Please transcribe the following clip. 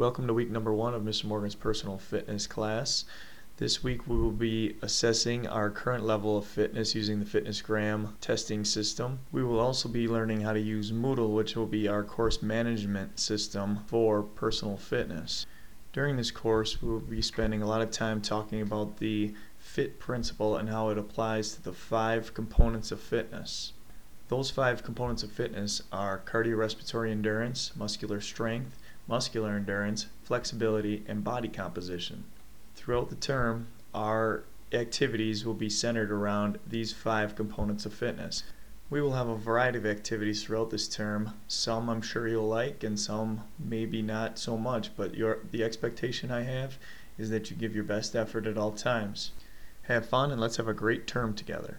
Welcome to week number one of Mr. Morgan's personal fitness class. This week we will be assessing our current level of fitness using the FitnessGram testing system. We will also be learning how to use Moodle, which will be our course management system for personal fitness. During this course, we will be spending a lot of time talking about the FIT principle and how it applies to the five components of fitness. Those five components of fitness are cardiorespiratory endurance, muscular strength, muscular endurance, flexibility, and body composition. Throughout the term, our activities will be centered around these five components of fitness. We will have a variety of activities throughout this term. Some I'm sure you'll like, and some maybe not so much. But your, the expectation I have is that you give your best effort at all times. Have fun, and let's have a great term together.